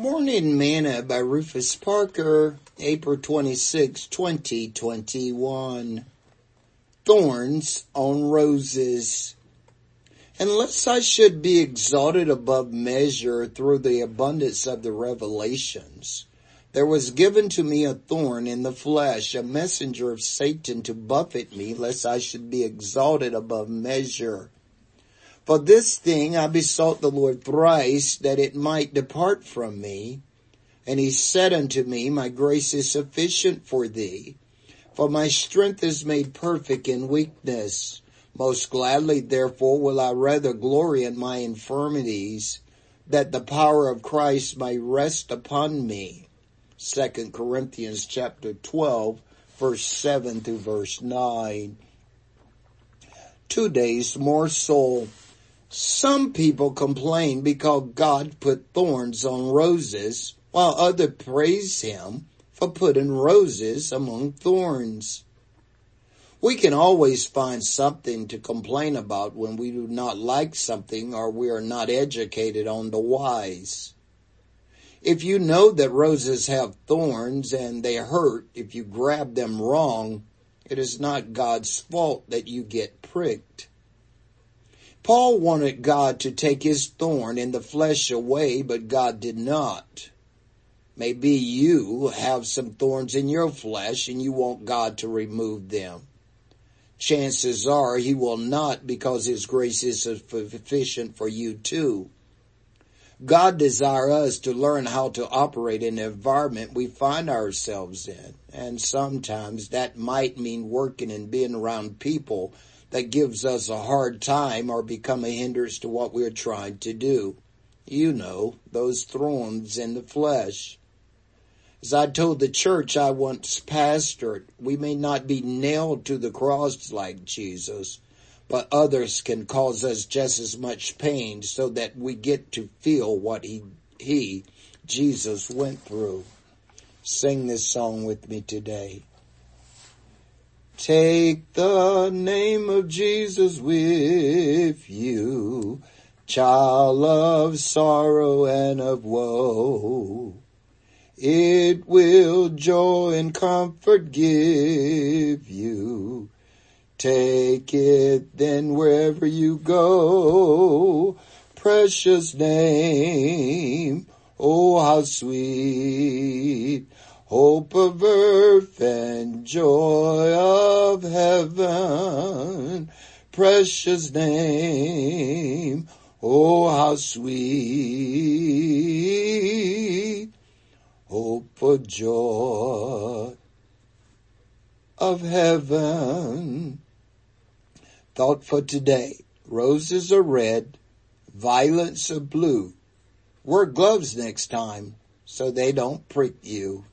Morning Manna by Rufus Parker, April 26, 2021. Thorns on Roses. Unless I should be exalted above measure through the abundance of the revelations, there was given to me a thorn in the flesh, a messenger of Satan to buffet me, lest I should be exalted above measure. For this thing I besought the Lord thrice that it might depart from me. And he said unto me, My grace is sufficient for thee, for my strength is made perfect in weakness. Most gladly therefore will I rather glory in my infirmities, that the power of Christ may rest upon me. Second Corinthians chapter 12 verse 7 through verse 9. Two days more soul some people complain because God put thorns on roses, while others praise Him for putting roses among thorns. We can always find something to complain about when we do not like something or we are not educated on the whys. If you know that roses have thorns and they hurt if you grab them wrong, it is not God's fault that you get pricked. Paul wanted God to take his thorn in the flesh away, but God did not. Maybe you have some thorns in your flesh and you want God to remove them. Chances are he will not because his grace is sufficient for you too. God desires us to learn how to operate in the environment we find ourselves in. And sometimes that might mean working and being around people that gives us a hard time or become a hindrance to what we're trying to do. You know, those thorns in the flesh. As I told the church I once pastored, we may not be nailed to the cross like Jesus, but others can cause us just as much pain so that we get to feel what he, he, Jesus went through. Sing this song with me today. Take the name of Jesus with you, child of sorrow and of woe. It will joy and comfort give you. Take it then wherever you go. Precious name, oh how sweet hope of earth and joy of heaven, precious name, oh how sweet, hope for joy of heaven. Thought for today, roses are red, violets are blue. Wear gloves next time so they don't prick you.